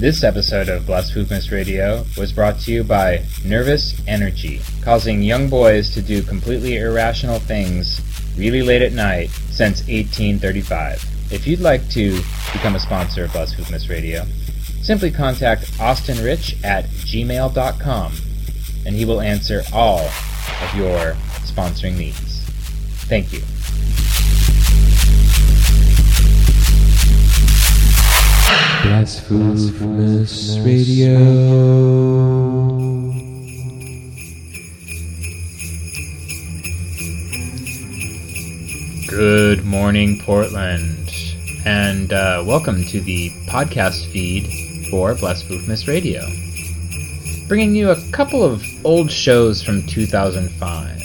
This episode of Blasphemous Radio was brought to you by Nervous Energy, causing young boys to do completely irrational things really late at night since 1835. If you'd like to become a sponsor of Blasphemous Radio, simply contact Austin Rich at gmail.com and he will answer all of your sponsoring needs. Thank you. Blasphemous Radio. Good morning, Portland, and uh, welcome to the podcast feed for Blasphemous Radio. Bringing you a couple of old shows from 2005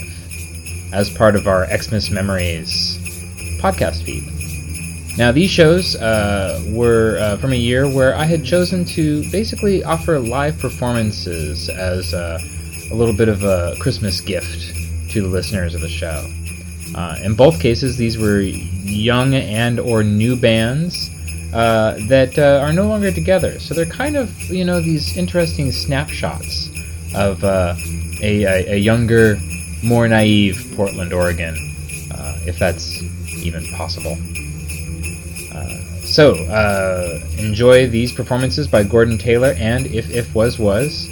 as part of our Xmas Memories podcast feed. Now, these shows uh, were uh, from a year where I had chosen to basically offer live performances as uh, a little bit of a Christmas gift to the listeners of the show. Uh, in both cases, these were young and or new bands uh, that uh, are no longer together. So they're kind of you know these interesting snapshots of a, a, a, younger, more naive Portland, Oregon, if that's even possible. So, uh, enjoy these performances by Gordon Taylor and If If Was Was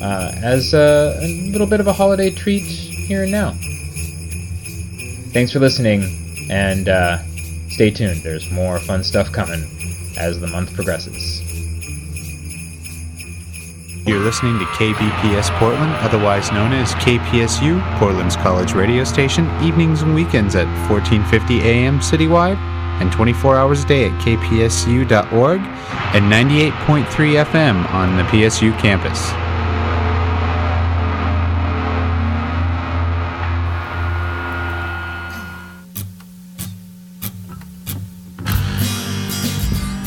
uh, as a, a, little bit of a holiday treat here and now. Thanks for listening, and uh, stay tuned. There's more fun stuff coming as the month progresses. You're listening to KBPS Portland, otherwise known as KPSU, Portland's college radio station, evenings and weekends at 1450 AM citywide and 24 hours a day at kpsu.org and 98.3 FM on the PSU campus.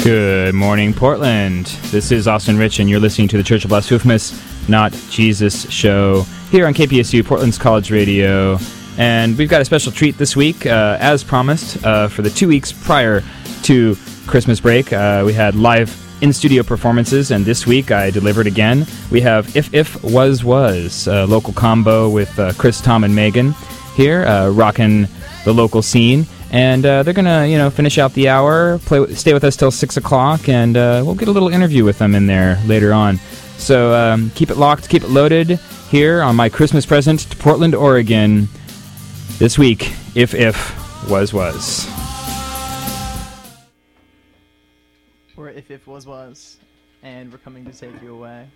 Good morning, Portland. This is Austin Rich, and you're listening to the Church of Blasphemous, Not Jesus show here on KPSU, Portland's College Radio. And we've got a special treat this week, uh, as promised, uh, for the two weeks prior to Christmas break. Uh, we had live in studio performances, and this week I delivered again. We have If If Was Was, a local combo with uh, Chris, Tom, and Megan here, uh, rocking the local scene. And uh, they're gonna, you know, finish out the hour, play, stay with us till six o'clock, and we'll get a little interview with them in there later on. So um, keep it locked, keep it loaded here on my Christmas present to Portland, Oregon. This week, if if was was. Or if if was was, and we're coming to take you away.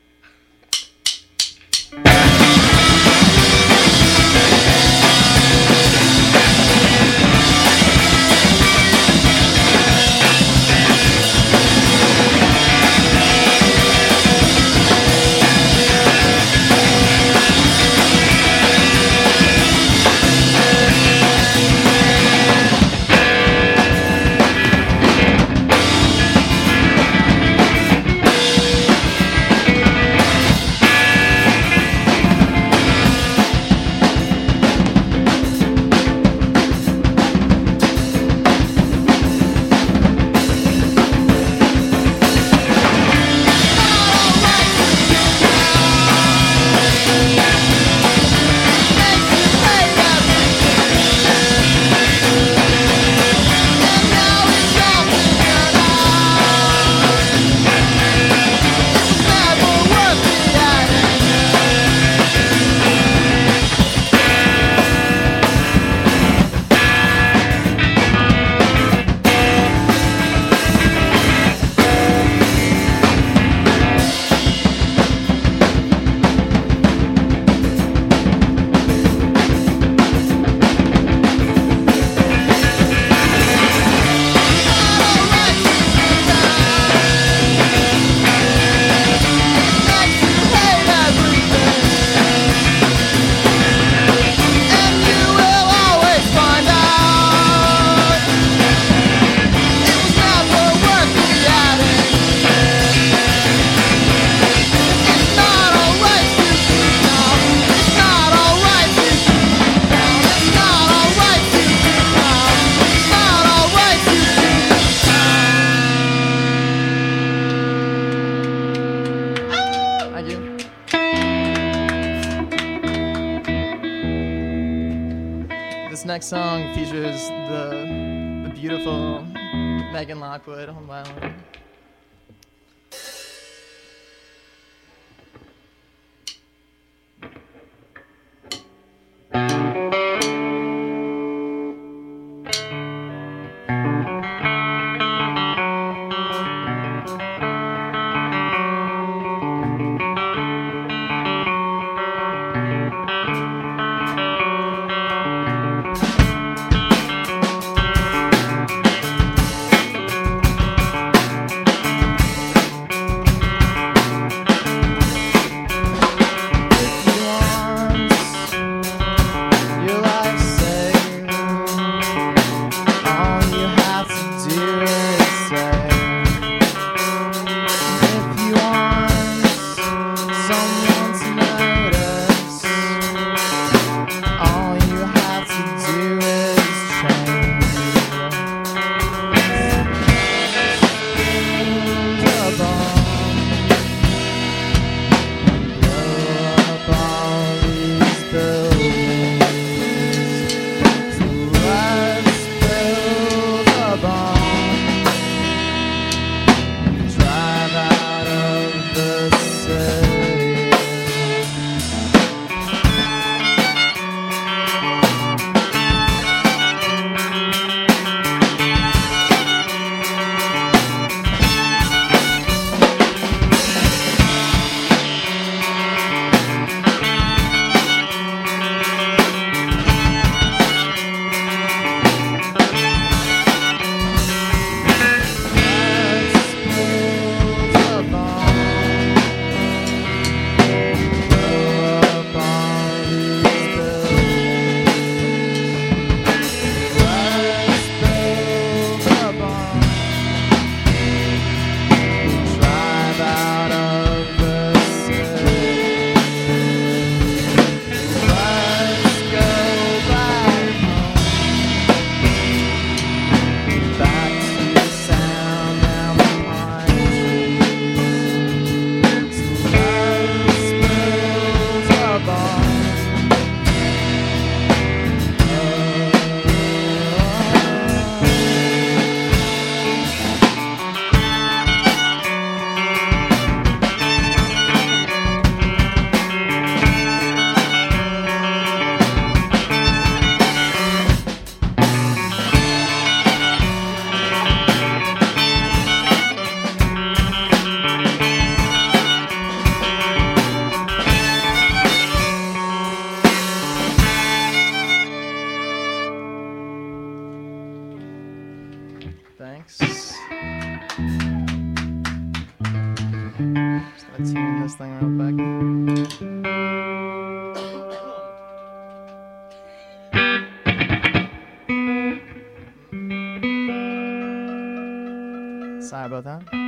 tarde.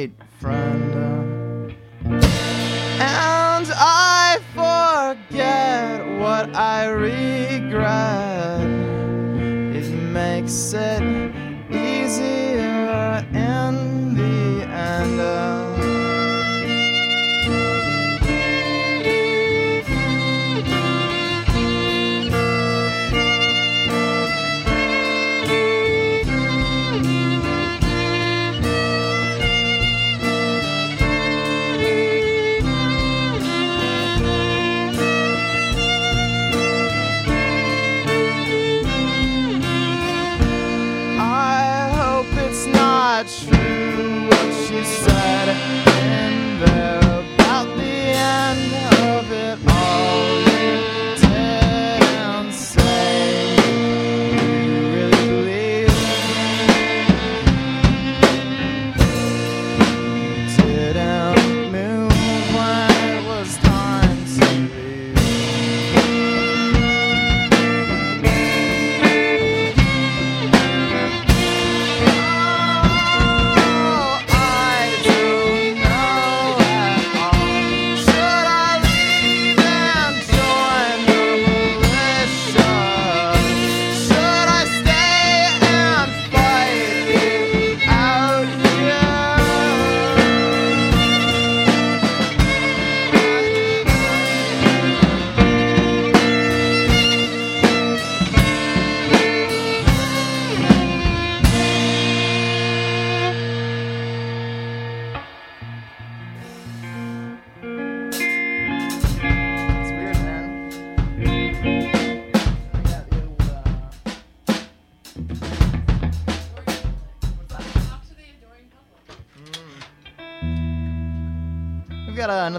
played from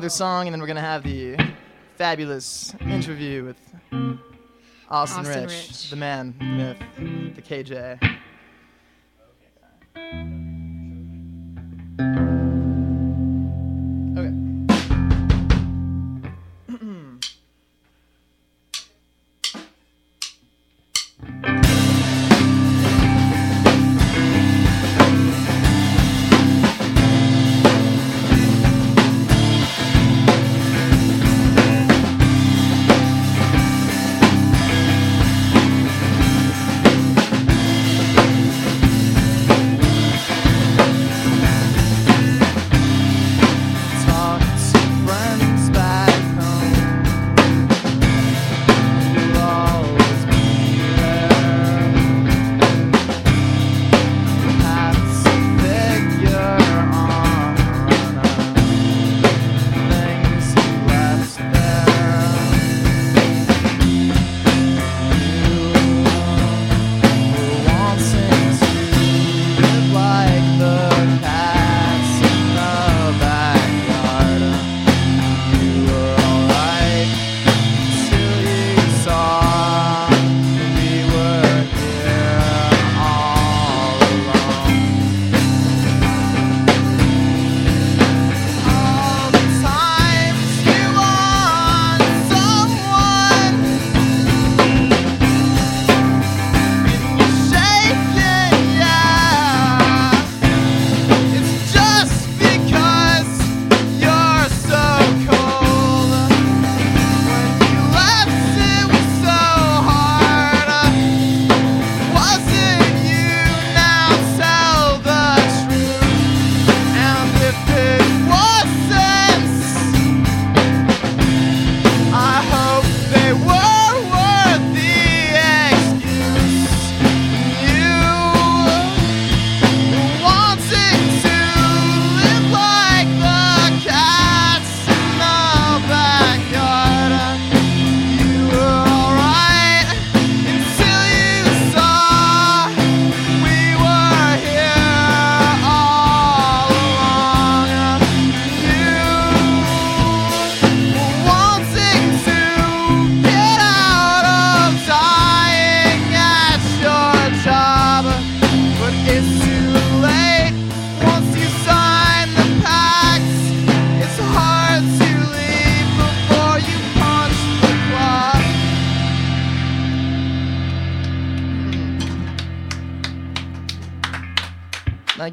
another song, and then we're going to have the fabulous interview with Austin, Austin Rich, Rich, the man, the myth, the KJ.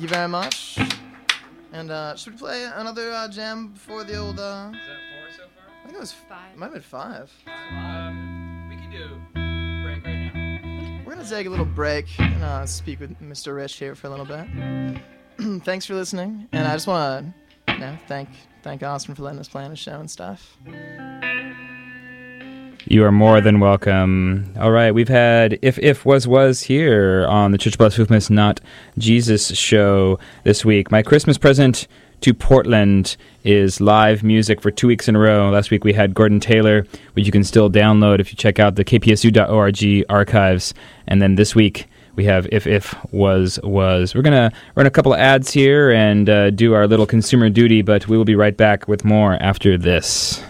You very much. And uh, should we play another uh, jam before the old? Uh, Is that four so far? I think it was Five. Might have been five. Um, we can do break right now. We're gonna take a little break and uh, speak with Mr. Rich here for a little bit. Thanks for listening, and I just want to, you know, thank thank Austin for letting us play on his show and stuff. You are more than welcome. All right, we've had If If Was Was here on the Church of Blasphemous Not Jesus show this week. My Christmas present to Portland is live music for two weeks in a row. Last week we had Gordon Taylor, which you can still download if you check out the kpsu.org archives. And then this week we have If If Was Was. We're going to run a couple of ads here and uh, do our little consumer duty, but we will be right back with more after this.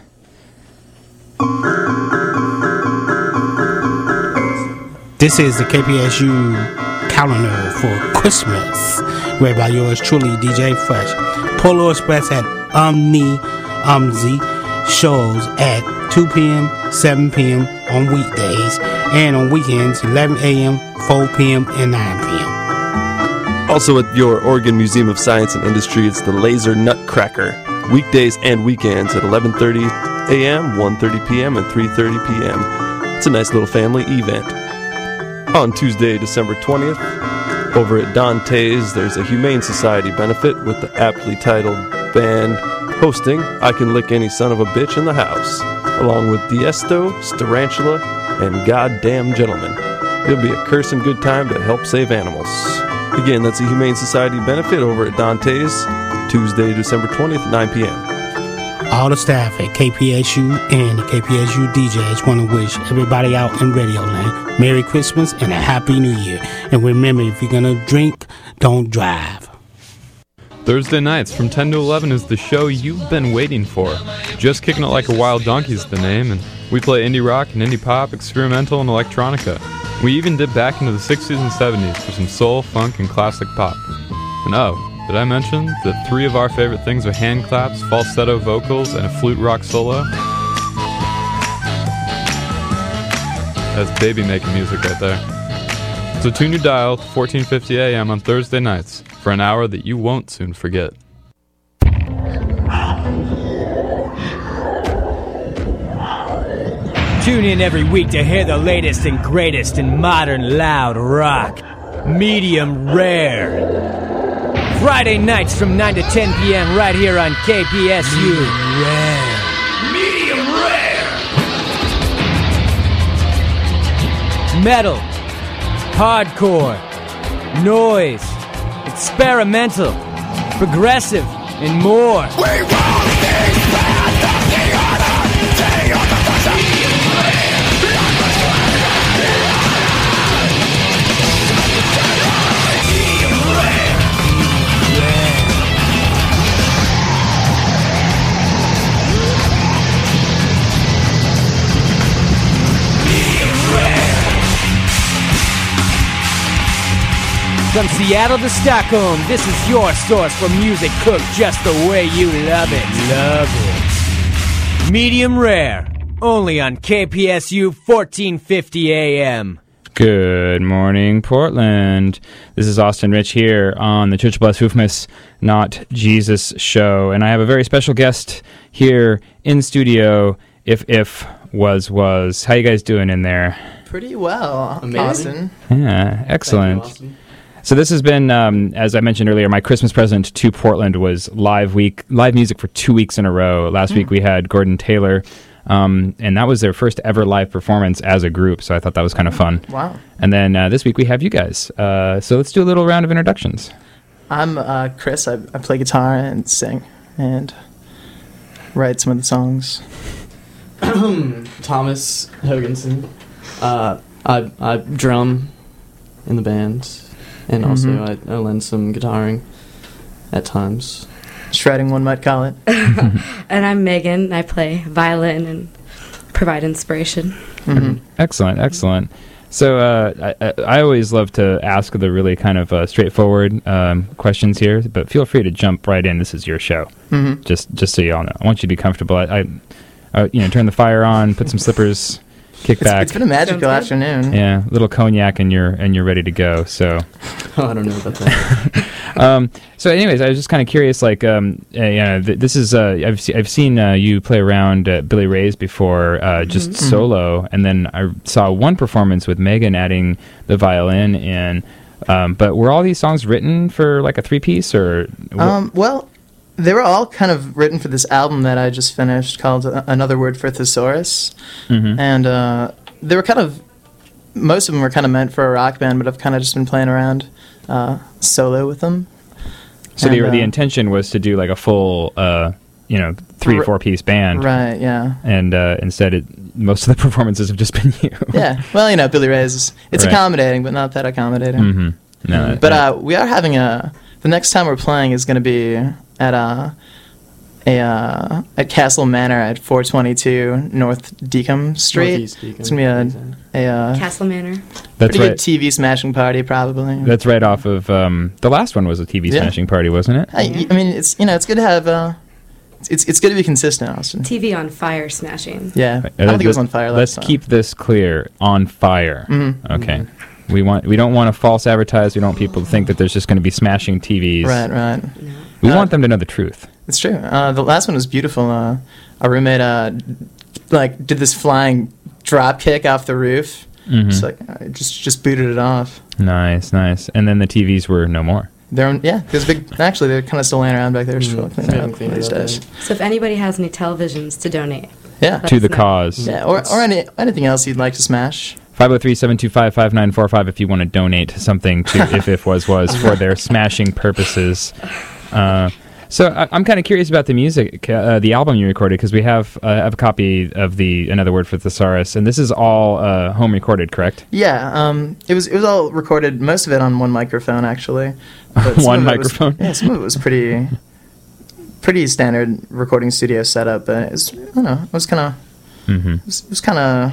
This is the KPSU calendar for Christmas, read by yours truly, DJ Fresh. Polar Express at Omni OMSI shows at 2 p.m., 7 p.m. on weekdays, and on weekends, 11 a.m., 4 p.m., and 9 p.m. Also at your Oregon Museum of Science and Industry, it's the Laser Nutcracker. Weekdays and weekends at 11:30 a.m., 1:30 p.m., and 3:30 p.m. It's a nice little family event. On Tuesday, December 20th, over at Dante's, there's a Humane Society benefit with the aptly titled band hosting I Can Lick Any Son of a Bitch in the House, along with Diesto, Starantula, and Goddamn Gentlemen. It'll be a cursing good time to help save animals. Again, that's a Humane Society benefit over at Dante's, Tuesday, December 20th, 9 p.m. All the staff at KPSU and KPSU DJs want to wish everybody out in Radio Land Merry Christmas and a Happy New Year. And remember, if you're going to drink, don't drive. Thursday nights from 10 to 11 is the show you've been waiting for. Just Kicking It Like a Wild Donkey is the name, and we play indie rock and indie pop, experimental, and electronica. We even dip back into the 60s and 70s for some soul, funk, and classic pop. And oh, did I mention that three of our favorite things are hand claps, falsetto vocals, and a flute rock solo? That's baby making music right there. So tune your dial to 1450 AM on Thursday nights for an hour that you won't soon forget. Tune in every week to hear the latest and greatest in modern loud rock. Medium rare. Friday nights from 9 to 10 p.m. right here on KPSU. Medium rare. Metal. Hardcore. Noise. Experimental. Progressive. And more. From Seattle to Stockholm, this is your source for music cooked just the way you love it. Love it. Medium rare, only on KPSU 1450 AM. Good morning, Portland. This is Austin Rich here on the Church of Blasphemous Not Jesus show, and I have a very special guest here in studio. If if was was, how you guys doing in there? Pretty well, Amazing. Austin. Yeah, excellent. So this has been, um, as I mentioned earlier, my Christmas present to Portland was live week, live music for two weeks in a row. Last week we had Gordon Taylor, um, and that was their first ever live performance as a group. So I thought that was kind of fun. Wow. And then uh, this week we have you guys. Uh, so let's do a little round of introductions. I'm uh, Chris. I, I play guitar and sing and write some of the songs. Thomas Hoganson. Uh, I I drum in the band, and also Mhm. I, I lend some guitaring at times. Shredding, one might call it. And I'm Megan. I play violin and provide inspiration. hmm Excellent, excellent. So uh, I, I- I always love to ask the really kind of uh, straightforward um, questions here, but feel free to jump right in. This is your show. hmm Just just so you all know, I want you to be comfortable. I, I uh, you know, turn the fire on, put some slippers, kick It's, it's been a magical Sounds afternoon. yeah, a little cognac, and you're and you're ready to go. So Oh, I don't know about that. um, so, anyways, I was just kind of curious. Like, um, uh, yeah, th- this is uh, I've se- I've seen uh, you play around at Billy Ray's before, uh, just Mhm. solo, and then I saw one performance with Megan adding the violin in. Um, but were all these songs written for like a three piece or? wh- Um, well, they were all kind of written for this album that I just finished called uh, Another Word for Thesaurus. Mhm. And uh, they were kind of, most of them were kind of meant for a rock band, but I've kind of just been playing around uh, solo with them. so the and, the uh, intention was to do like a full, uh, you know, three or four piece band, Right, yeah. And uh, instead, it, most of the performances have just been you. Yeah, well, you know, Billy Ray's, is- it's Right. accommodating, but not that accommodating. Mhm. No, but uh, we are having a, the next time we're playing is going to be at uh, a, uh, at Castle Manor at 422 North Dekum Street. Northeast It's going to be a, a uh, Castle Manor. That's pretty right. good TV smashing party, probably. That's right off of um, the last one was a TV Yeah. smashing party, wasn't it? I, I mean, it's you know, it's good to have. Uh, it's it's good to be consistent, Austin. TV on fire smashing. Yeah, Uh, I don't think it was let- on fire Let's time. keep this clear. On fire. Mhm. Okay. We want. We don't want to false advertise. We don't want people to think that there's just going to be smashing TVs. Right, right. We Uh, want them to know the truth. It's true. Uh, the last one was beautiful. Uh, our roommate uh, like did this flying drop kick off the roof. Mhm. Just like uh, just just booted it off. Nice, nice. And then the TVs were no more. They're yeah. There's big. Actually, they're kind of still laying around back there. Mm, cleaning haven't up cleaned these days. So if anybody has any televisions to donate, Yeah. To the know. cause. Yeah, or, or any, anything else you'd like to smash. 503-725-5945 if you want to donate something to if if was was for their smashing purposes. Uh, so I, I'm kind of curious about the music, uh, the album you recorded, because we have uh, have a copy of the another word for thesaurus, and this is all uh, home recorded, correct? Yeah, um, it was it was all recorded, most of it on one microphone actually. But One it was- microphone? yeah, some of it was pretty pretty standard recording studio setup, but it was, I don't know, it was kind of Mm-hmm. it was, was kind of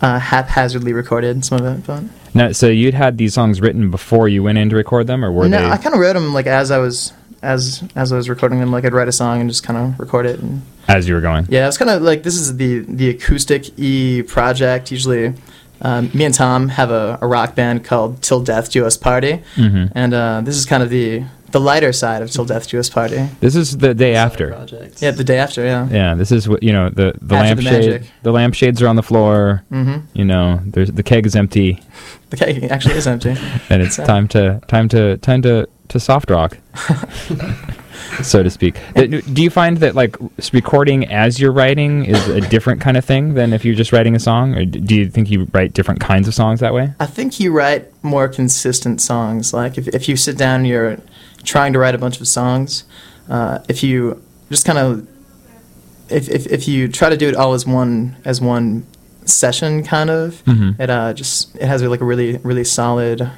uh, haphazardly recorded. Some of it, but Now, so you'd had these songs written before you went in to record them, or were they? no, they? I kind of wrote them like as I was as as I was recording them. Like I'd write a song and just kind of record it. And as you were going. yeah, it's kind of like this is the the acoustic e project. Usually, um, me and Tom have a, a rock band called Till Death Do Us Party, Mhm. and uh, this is kind of the the lighter side of Till Death Do Us Party. This is the day after. Project. Yeah, the day after. Yeah. Yeah, this is what you know. The the After the lampshade, the lampshades are on the floor. Mm-hmm. You know, there's the keg is empty, The keg actually is empty. and it's So- time to time to time to to soft rock, so to speak. Do you find that like recording as you're writing is a different kind of thing than if you're just writing a song, or do you think you write different kinds of songs that way? I think you write more consistent songs. Like if if you sit down and you're trying to write a bunch of songs, uh, if you just kind of if, if if you try to do it all as one as one session, kind of, Mhm. it uh just it has like a really really solid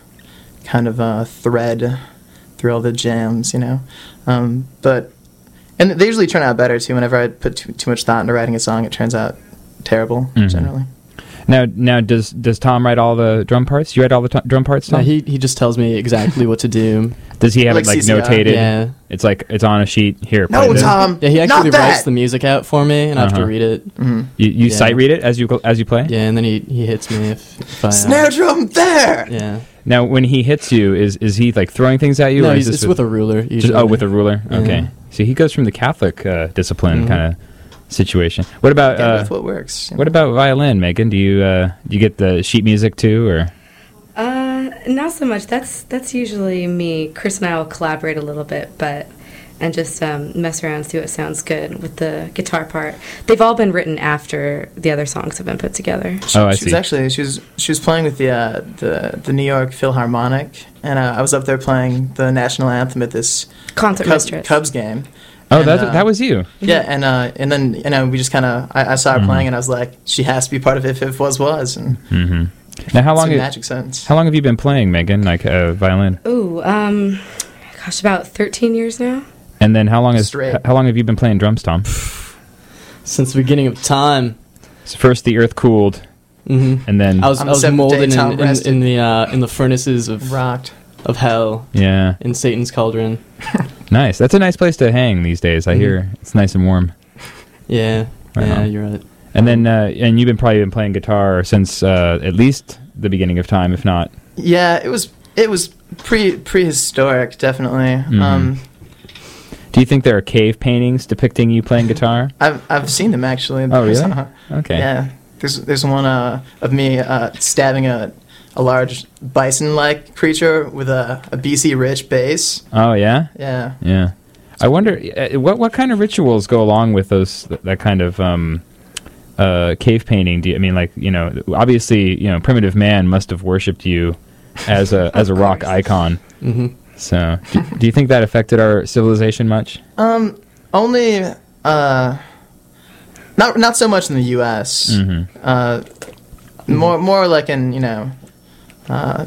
kind of uh, thread through all the jams, you know. Um, but and they usually turn out better too. Whenever I put too, too much thought into writing a song, it turns out terrible Mhm. generally. Now, now does does Tom write all the drum parts? You write all the t- drum parts, Tom? No, Tom? he he just tells me exactly what to do. does he have Like it like CCR? notated? Yeah. It's like it's on a sheet here. play No, this. Tom. Yeah, he actually writes the music out for me, and I have Uh-huh. to read it. Mhm. You, you Yeah. sight read it as you as you play. Yeah, and then he, he hits me if, if I uh, Snare drum there. Yeah. Now, when he hits you, is is he like throwing things at you? No, or is he's, this it's with a ruler. just, oh with a ruler. Yeah. Okay. So he goes from the Catholic uh, discipline Mhm. kind of situation. What about Yeah, uh, with what works. what know. about violin, Megan? Do you uh, do you get the sheet music too, or Uh, not so much. That's that's usually me. Chris and I will collaborate a little bit, but and just um, mess around, see what sounds good with the guitar part. They've all been written after the other songs have been put together. oh, I she was actually she was she was playing with the uh, the the New York Philharmonic, and uh, I was up there playing the national anthem at this Concert Cubs. Cubs game. Oh, and, that uh, that was you. Yeah, and uh, and then you know we just kind of I, I saw her Mhm. playing, and I was like, she has to be part of If If Was Was, and hmm Now, how it's long? a Have, magic sense. how long have you been playing, Megan? Like uh, violin, Ooh, um, gosh, about 13 years now. and then how long has Straight. how long have you been playing drums, Tom? Since the beginning of time. So first, the earth cooled, mm-hmm. and then I was, On I was molded day, in, in, in the uh, in the furnaces of Rocked. of hell yeah, in Satan's cauldron. nice. That's a nice place to hang these days. I Mhm. hear it's nice and warm. Yeah, Right yeah, on. you're right. And then, uh, and you've been probably been playing guitar since uh, at least the beginning of time, if not. Yeah, it was It was pre prehistoric, definitely. Mhm. Um, Do you think there are cave paintings depicting you playing guitar? I've I've seen them actually. Oh, really? Uh, Okay. Yeah, there's there's one uh, of me uh, stabbing a a large bison-like creature with a, a B.C. Rich bass. Oh yeah. Yeah. Yeah. I wonder uh, what what kind of rituals go along with those that kind of um, uh, cave painting. Do you, I mean like you know obviously you know primitive man must have worshipped you as a as a rock icon. Mhm. So do, do you think that affected our civilization much? Um, only uh, not not so much in the U.S. Mhm. Uh, more more like in you know, uh,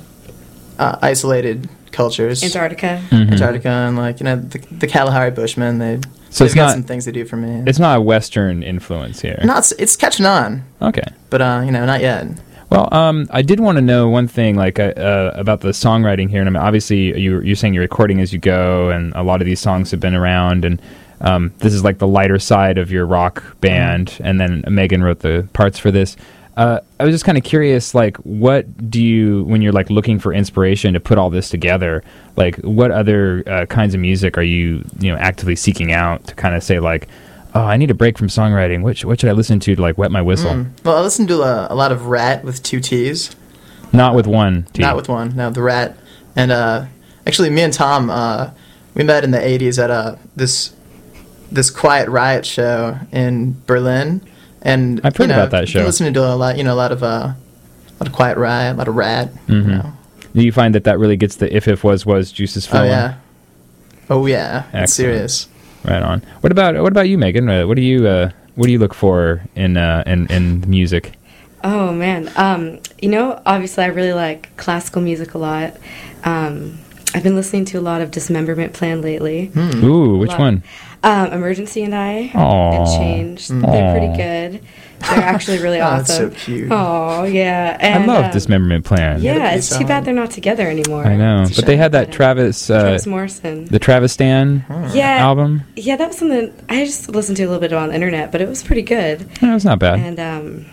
uh, isolated cultures. Antarctica. Mhm. Antarctica, and like you know the, the Kalahari Bushmen. They So they've it's got not- some things they do for me. It's not a Western influence here. not it's catching on, Okay. but uh, you know not yet. Well, um, I did want to know one thing, like uh, uh, about the songwriting here. And I mean, obviously, you, you're saying you're recording as you go, and a lot of these songs have been around. And um, this is like the lighter side of your rock band. And then Megan wrote the parts for this. Uh, I was just kind of curious, like, what do you, when you're like looking for inspiration to put all this together, like, what other uh, kinds of music are you, you know, actively seeking out to kind of say, like, oh, I need a break from songwriting. What, sh- what should I listen to to like wet my whistle? Mm. Well, I listen to a, a lot of Ratt with two T's. Not with one. T. Not with one. No, the Ratt. And uh, actually, me and Tom, uh, we met in the '80s at uh, this this Quiet Riot show in Berlin. And I've heard you know, about that I've been show. Listening to a lot, you know, a lot of uh, a lot of Quiet Riot, a lot of Ratt. Mhm. You know. Do you find that that really gets the if if was was juices flowing? Oh yeah. Oh yeah. Excellent. It's serious. Right on. What about what about you, Megan? Uh, what do you uh, what do you look for in uh, in in music? Oh man, um, you know, obviously I really like classical music a lot. Um, I've been listening to a lot of Dismemberment Plan lately. Hmm. Ooh, which Lot- one? Um, Emergency and I. Aw. And Change. They're pretty good. They're actually really Oh, awesome. that's so cute. Oh yeah. And, I love um, Dismemberment Plan. Yeah, pretty it's too bad they're not together anymore. I know, It's but they had that Travis uh, Travis Morrison. the Travistan yeah, album. Yeah, that was something I just listened to a little bit on the internet, but it was pretty good. No, it's not bad. And um,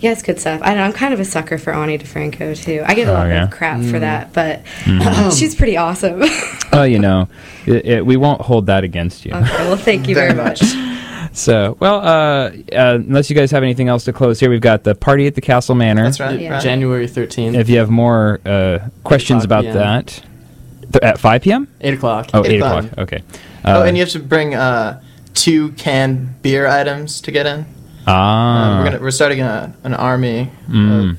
yeah, it's good stuff. I know, I'm kind of a sucker for Ani DiFranco too. I get a Oh, lot yeah? of crap for that, but Mhm. she's pretty awesome. oh, you know, it, it, we won't hold that against you. okay, well, thank you very, Very much. So, well, uh, uh, unless you guys have anything else to close here, we've got the party at the Castle Manor. That's right. Yeah. right. January 13th, If you have more uh, questions about p.m. that, Th- at 5 p.m. 8 o'clock. Oh, Eight 8 o'clock. o'clock. Okay. oh, Uh, and you have to bring uh, two canned beer items to get in. Ah, Uh, we're gonna we're starting a, an army Mm. of,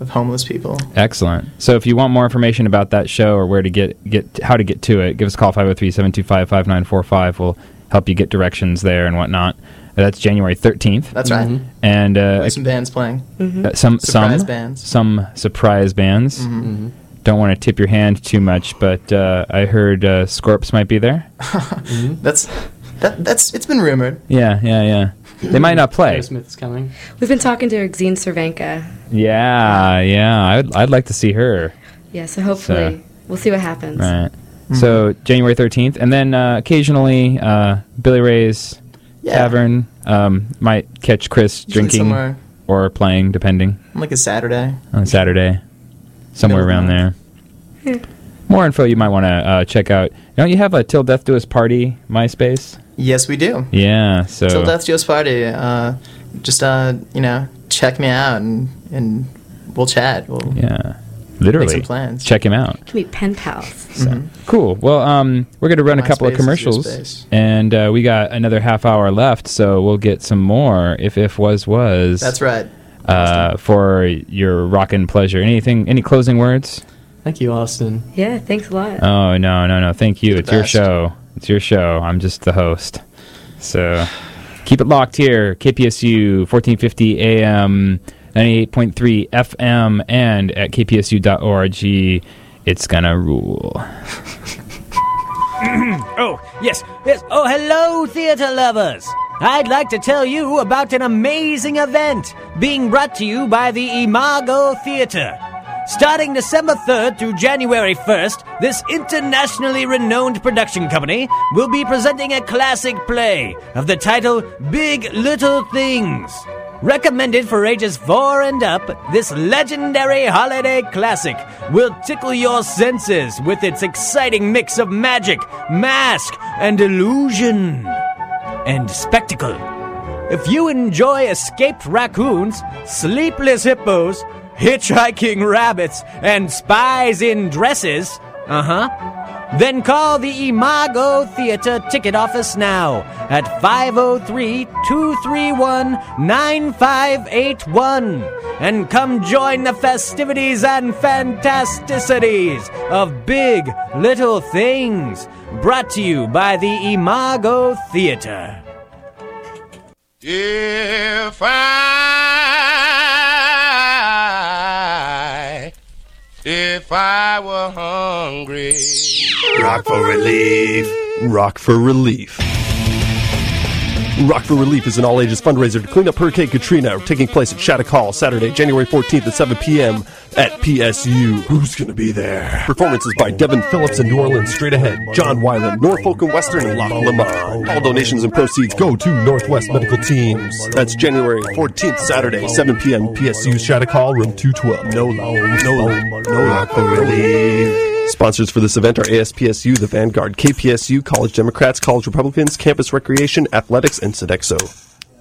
of homeless people. Excellent. So if you want more information about that show or where to get get how to get to it, give us a call 503-725-5945. We'll help you get directions there and whatnot. That's January 13th. That's right. Mhm. And uh, some bands playing. uh, some Surprise some bands. some surprise bands. Mhm. hmm Don't want to tip your hand too much, but uh, I heard uh, Scorps might be there. That's that that's it's been rumored. Yeah, yeah, yeah. They might not play. Smith is coming. We've been talking to Exene Cervenka. Yeah, yeah. I'd I'd like to see her. Yeah, so hopefully we'll see what happens. Right. So January thirteenth, and then uh, occasionally uh, Billy Ray's Yeah. Tavern um, might catch Chris Usually drinking somewhere or playing, depending like a Saturday. on a Saturday, somewhere Middle around the there. Yeah. More info you might want to uh, check out. Don't you have a Till Death Do Us Party MySpace? Yes, we do. Yeah. So Till Death Do Us Party. Uh, just uh, you know, check me out and and we'll chat. We'll yeah, make literally some plans. check him out. Can be pen pals. So, Mhm. Cool. Well, um, we're going to run a couple of MySpace is your commercials, and uh, we got another half hour left, so we'll get some more. If if was was. That's right. Uh, for your rockin' pleasure. Anything? Any closing words? Thank you, Austin. Yeah, thanks a lot. Oh no, no, no. Thank you. You're It's your show. It's your show. I'm just the host. So keep it locked here. KPSU 1450 AM, 98.3 FM, and at kpsu.org. It's gonna rule. Oh, yes, yes. Oh, hello, theater lovers. I'd like to tell you about an amazing event being brought to you by the Imago Theater. Starting December 3rd through January 1st, this internationally renowned production company will be presenting a classic play of the title Big Little Things. Recommended for ages 4 and up, this legendary holiday classic will tickle your senses with its exciting mix of magic, mask, and illusion. And spectacle. If you enjoy escaped raccoons, sleepless hippos, hitchhiking rabbits, and spies in dresses, uh huh, then call the Imago Theater ticket office now at 503 231 9581 and come join the festivities and fantasticities of Big Little Things. Brought to you by the Imago Theater. If I, if I were hungry. Rock for relief. Rock for relief. Rock for Relief is an all ages fundraiser to clean up Hurricane Katrina, taking place at Shattuck Hall Saturday, January 14th at 7 p.m. at PSU. Who's going to be there? Performances by Devin Phillips and New Orleans Straight Ahead, John Weiland, Norfolk and Western, and Loch Lomond. All donations and proceeds go to Northwest Medical Teams. That's January 14th, Saturday, 7 p.m. PSU Shattuck Hall, room 212. No loan, no loan, no Rock for Relief. Sponsors for this event are ASPSU, the Vanguard, KPSU, College Democrats, College Republicans, Campus Recreation, Athletics, and Sodexo.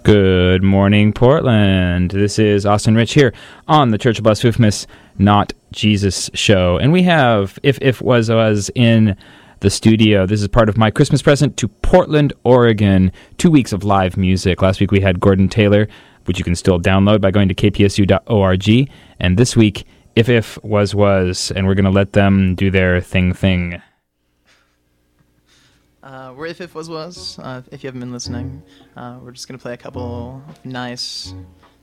Good morning, Portland. This is Austin Rich here on the Church of Blasphemous Not Jesus show. And we have If If Was Was in the studio. This is part of my Christmas present to Portland, Oregon. Two weeks of live music. Last week we had Gordon Taylor, which you can still download by going to kpsu.org. And this week, If If Was Was. And we're to let them do their thing thing. Uh, we're If If Was Was. Uh, if you haven't been listening, uh, we're just to play a couple nice,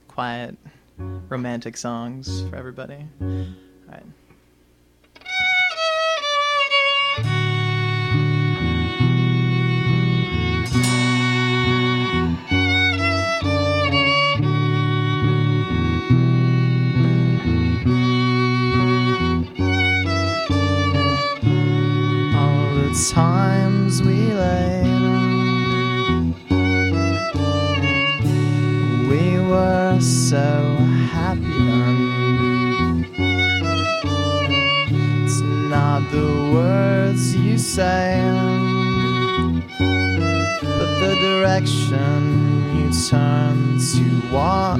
quiet, romantic songs for everybody. All right. Times we laid. We were so happy then. It's not the words you say but the direction you turn to walk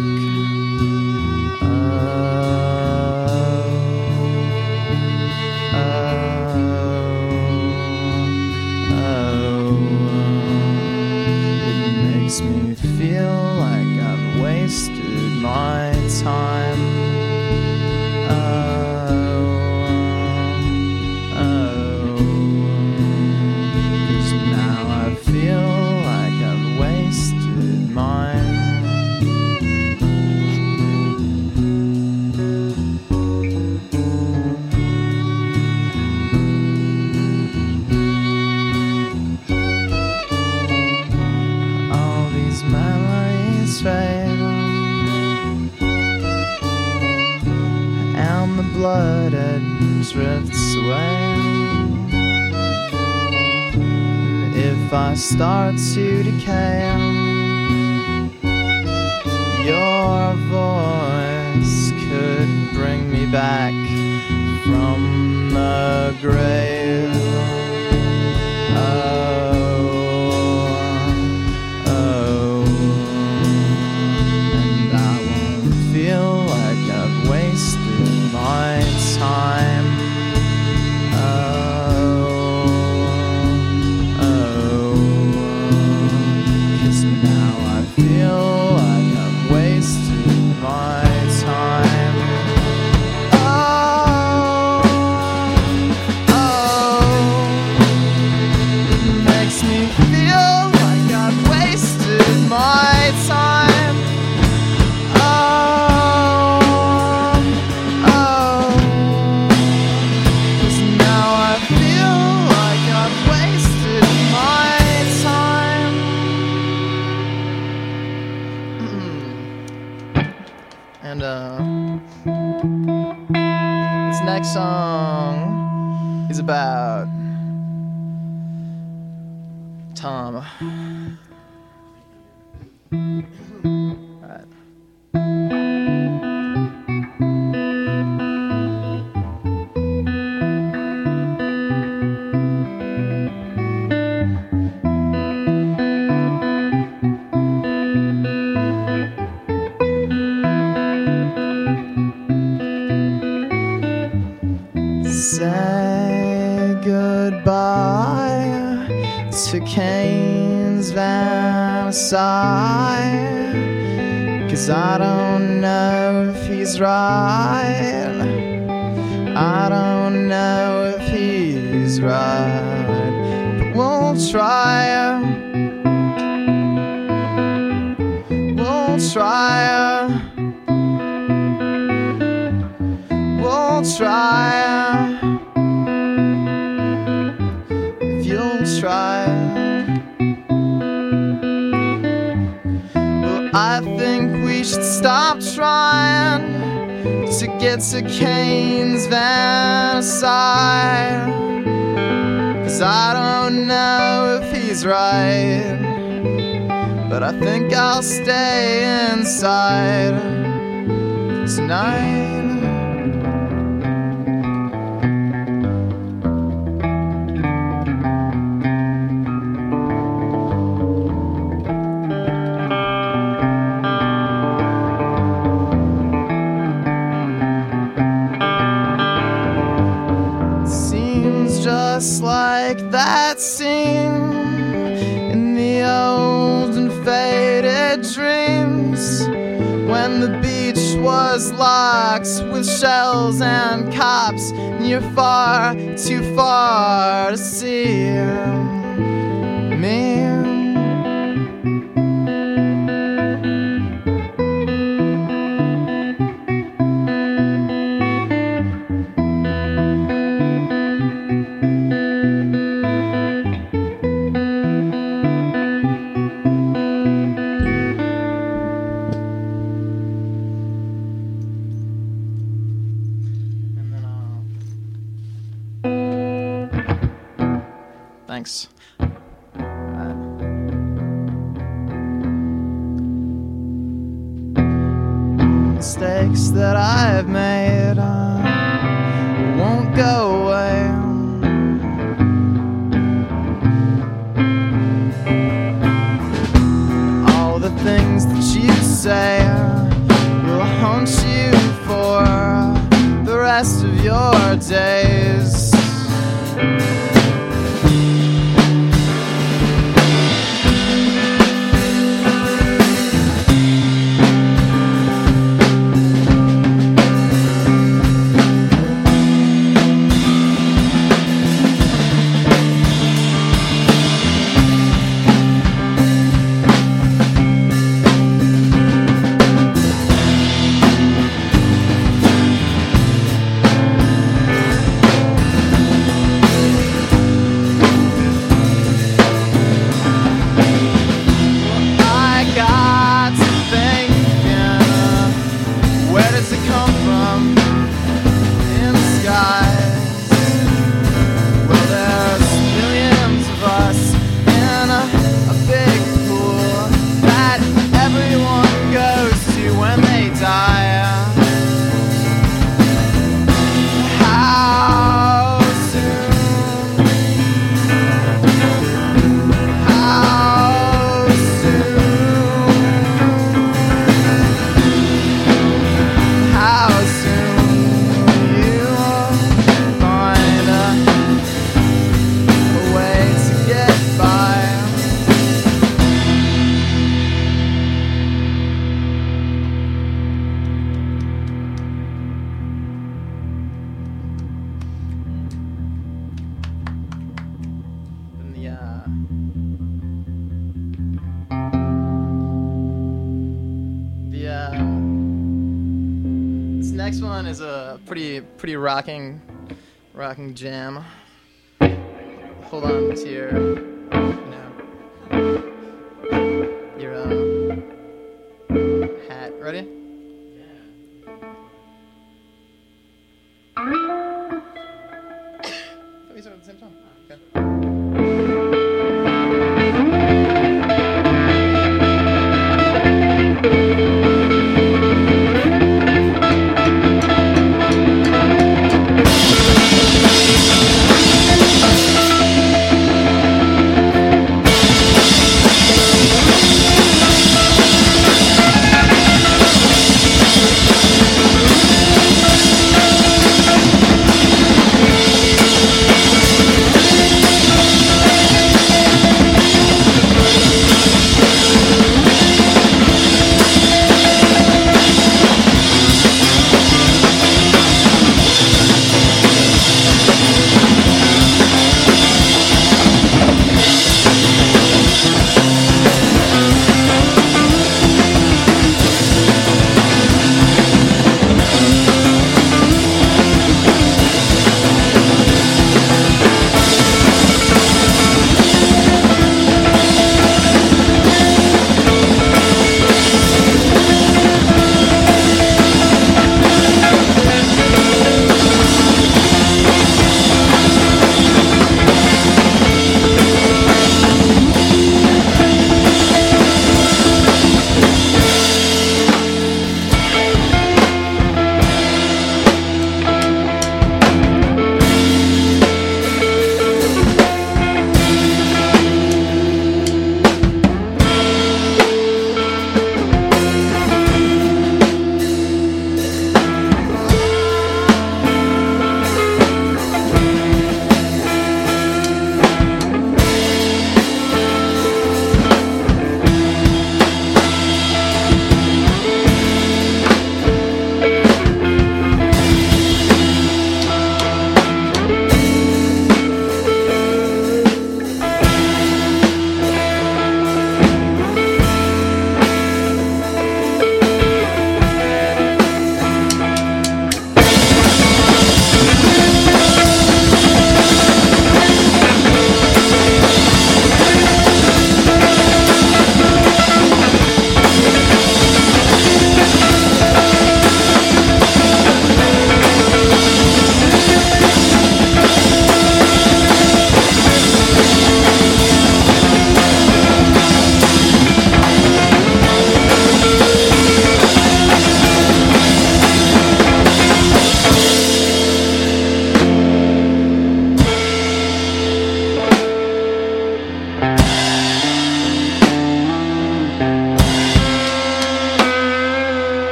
start to decay. Your voice could bring me back from the grave uh, this next song is about. Tom. Van aside. Cause I don't know if he's right. I don't know if he's right. But we'll try. We'll try. We'll try. Stop trying to get to Kane's Van side. Cause I don't know if he's right. But I think I'll stay inside tonight. Just like that scene in the old and faded dreams when the beach was locked with shells and cops and you're far too far to see me. Rocking rocking jam. Hold on to your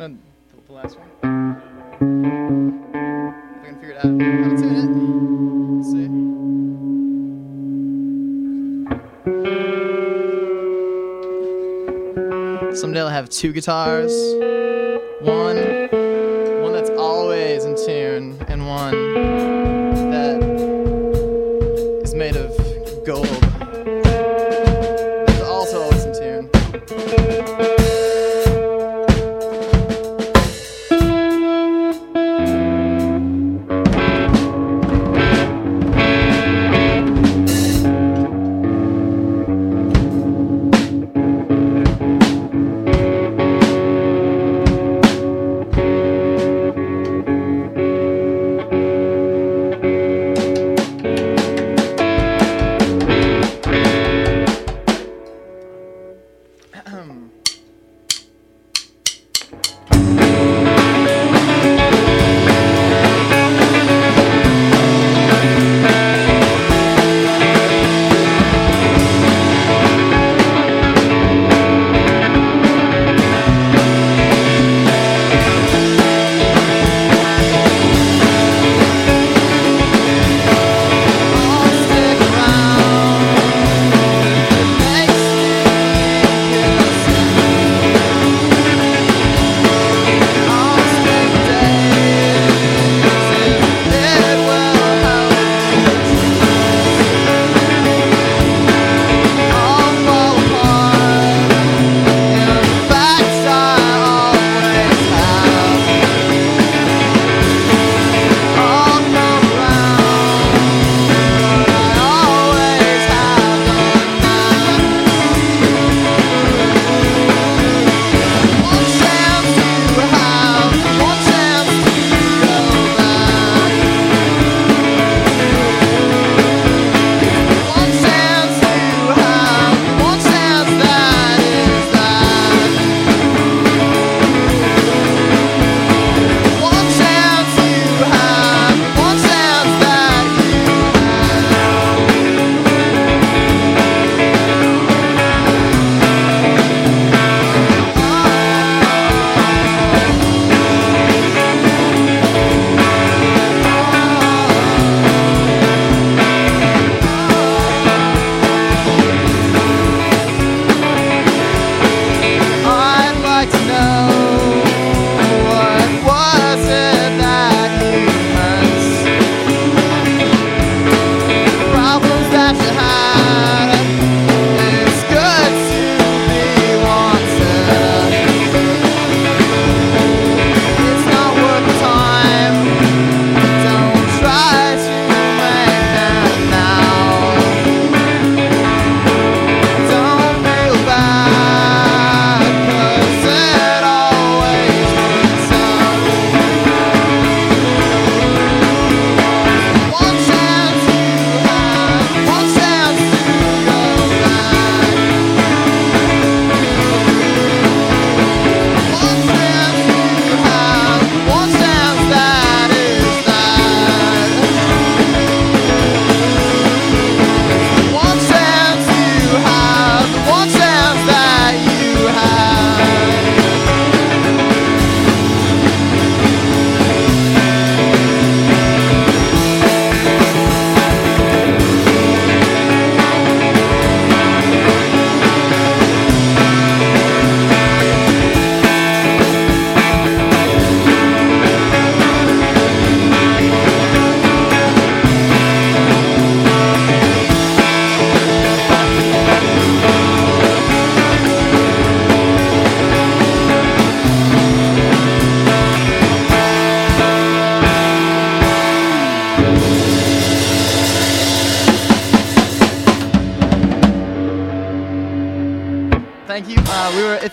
No, the, the last one. If I can figure it out. How to tune it. Let's see. Someday I'll have two guitars. One, one that's always in tune, and one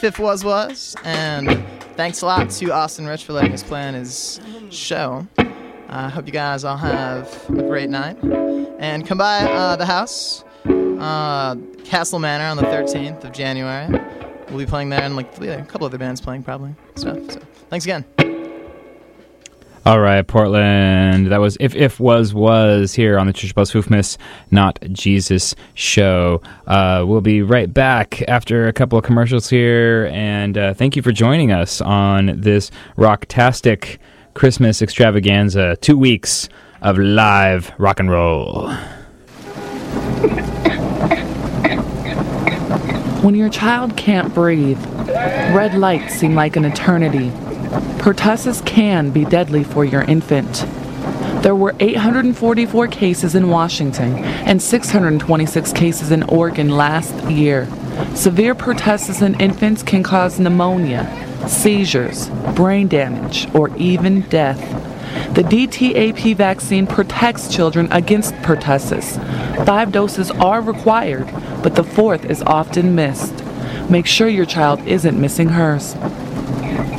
Uh, If Was Was, and thanks a lot to Austin Rich for letting us play on his show. I hope you guys all have a great night. And come by uh, the house, uh, Castle Manor, on the 13th of January. We'll be playing there, and like a couple other bands playing probably stuff. So thanks again. All right, Portland. That was if if was was here on the Church Blasphemous, not Jesus show. Uh, we'll be right back after a couple of commercials here, and uh, thank you for joining us on this rocktastic Christmas extravaganza. Two weeks of live rock and roll. When your child can't breathe, red lights seem like an eternity. Pertussis can be deadly for your infant. There were 844 cases in Washington and 626 cases in Oregon last year. Severe pertussis in infants can cause pneumonia, seizures, brain damage, or even death. The DTAP vaccine protects children against pertussis. Five doses are required, but the fourth is often missed. Make sure your child isn't missing hers.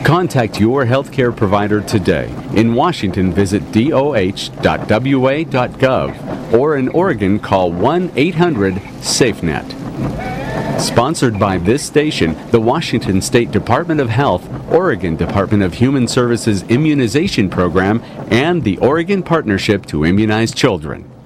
Contact your healthcare provider today. In Washington, visit doh.wa.gov or in Oregon, call 1 800 SafeNet. Sponsored by this station, the Washington State Department of Health, Oregon Department of Human Services Immunization Program, and the Oregon Partnership to Immunize Children.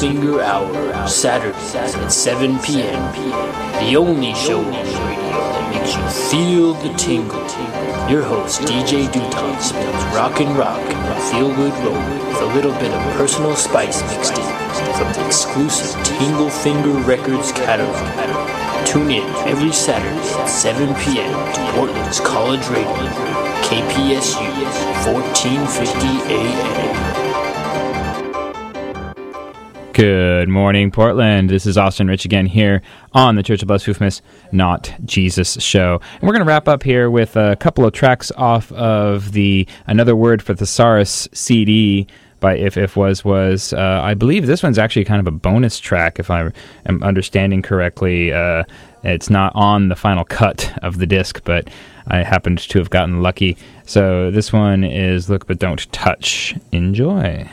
Finger Hour, Saturdays at 7 p.m. The only show on radio that makes you feel the tingle. Your host, DJ Duton, spins rock and rock and feel good roll with a little bit of personal spice mixed in from the exclusive Tingle Finger Records catalog. Tune in every Saturday at 7 p.m. to Portland's College Radio, KPSU 1450 AM. Good morning, Portland. This is Austin Rich again here on the Church of Foofmas, Not Jesus show. And we're going to wrap up here with a couple of tracks off of the Another Word for Thesaurus CD by If If Was Was. Uh, I believe this one's actually kind of a bonus track, if I am understanding correctly. Uh, it's not on the final cut of the disc, but I happened to have gotten lucky. So this one is Look But Don't Touch. Enjoy.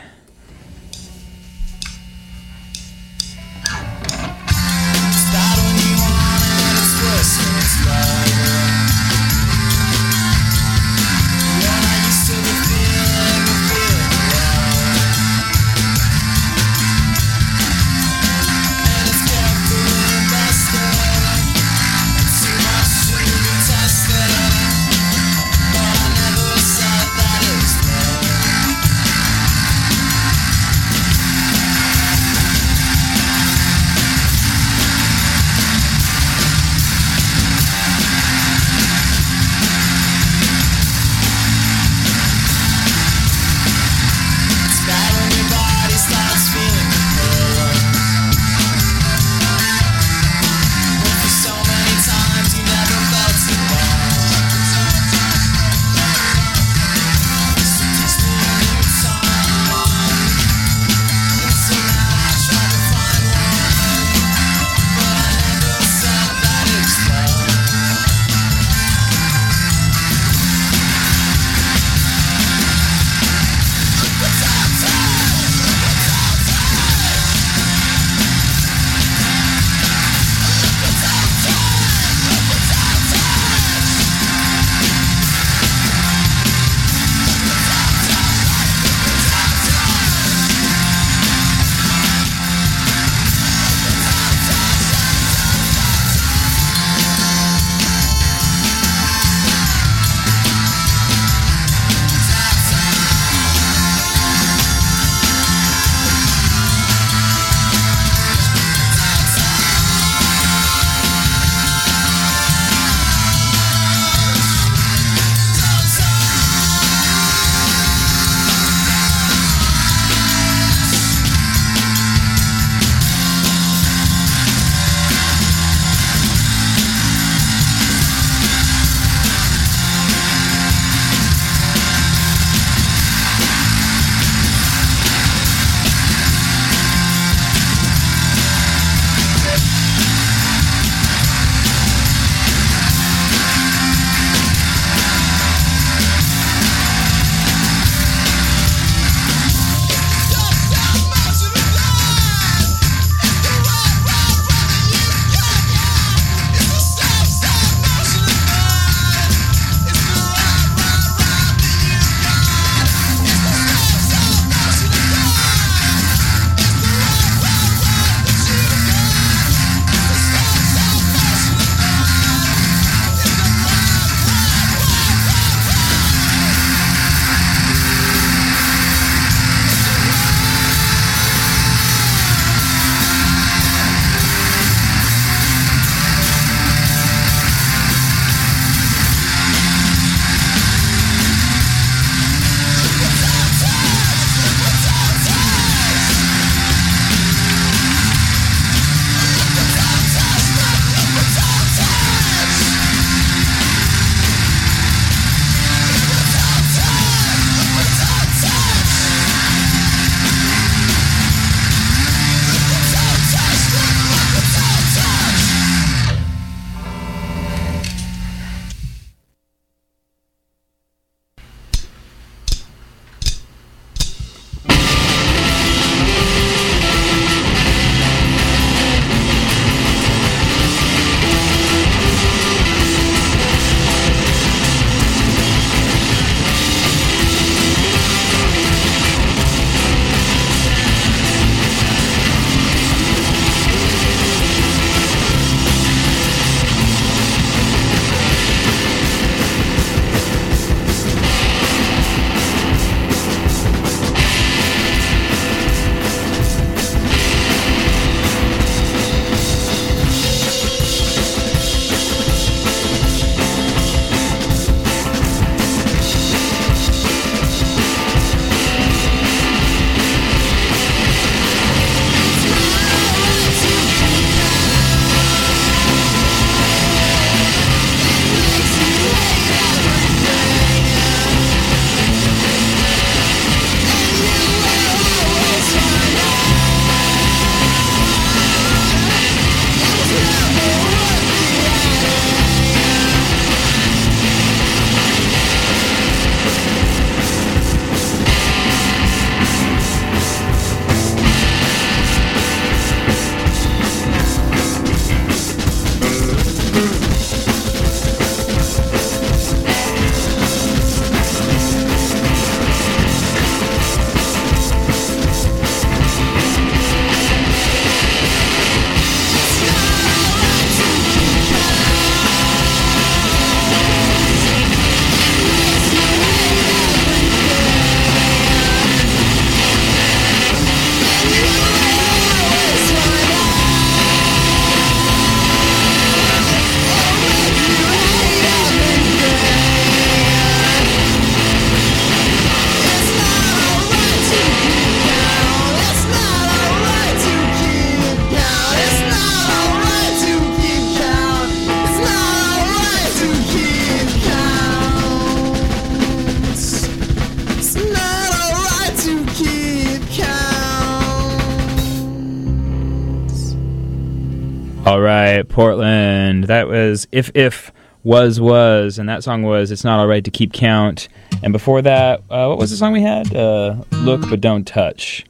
If If Was Was, and that song was It's Not Alright to Keep Count. And before that, uh, what was the song we had? Uh, Look But Don't Touch.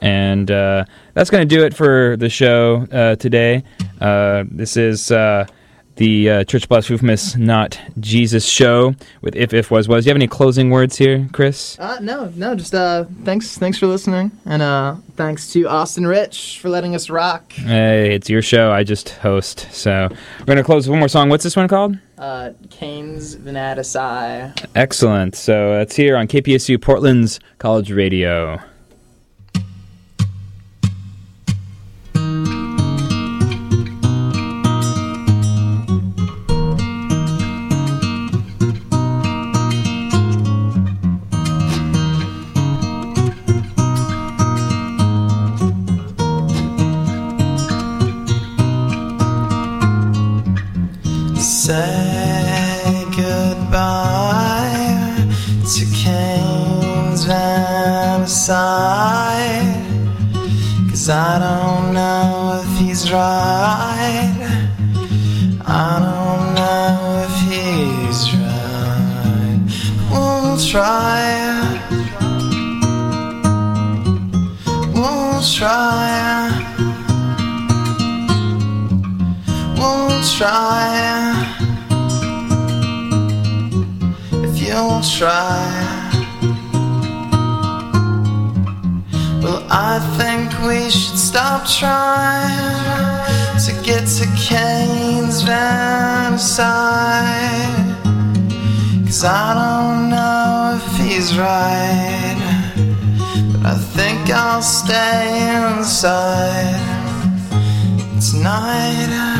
And uh, that's going to do it for the show uh, today. Uh, this is uh, the uh, Church Blasphemous Not Jesus show with If If Was Was. Do you have any closing words here, Chris? Uh, no, no, just uh, thanks, thanks for listening, and uh, thanks to Austin Rich for letting us rock. Hey, it's your show. I just host. So we're going to close with one more song. What's this one called? Uh, Kane's Venatus Excellent. So it's here on KPSU Portland's College Radio. Cause I don't know if he's right. I don't know if he's right. We'll try. We'll try. We'll try. If you'll try. I think we should stop trying to get to Kane's Vaniside. Cause I don't know if he's right. But I think I'll stay inside tonight.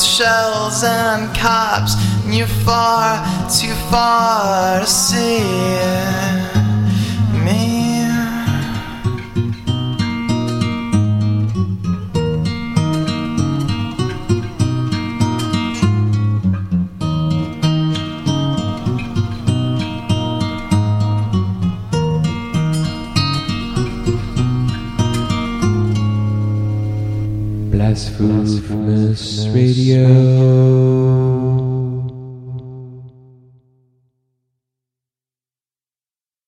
With shells and cops, and you're far too far to see me. Spoofness Radio.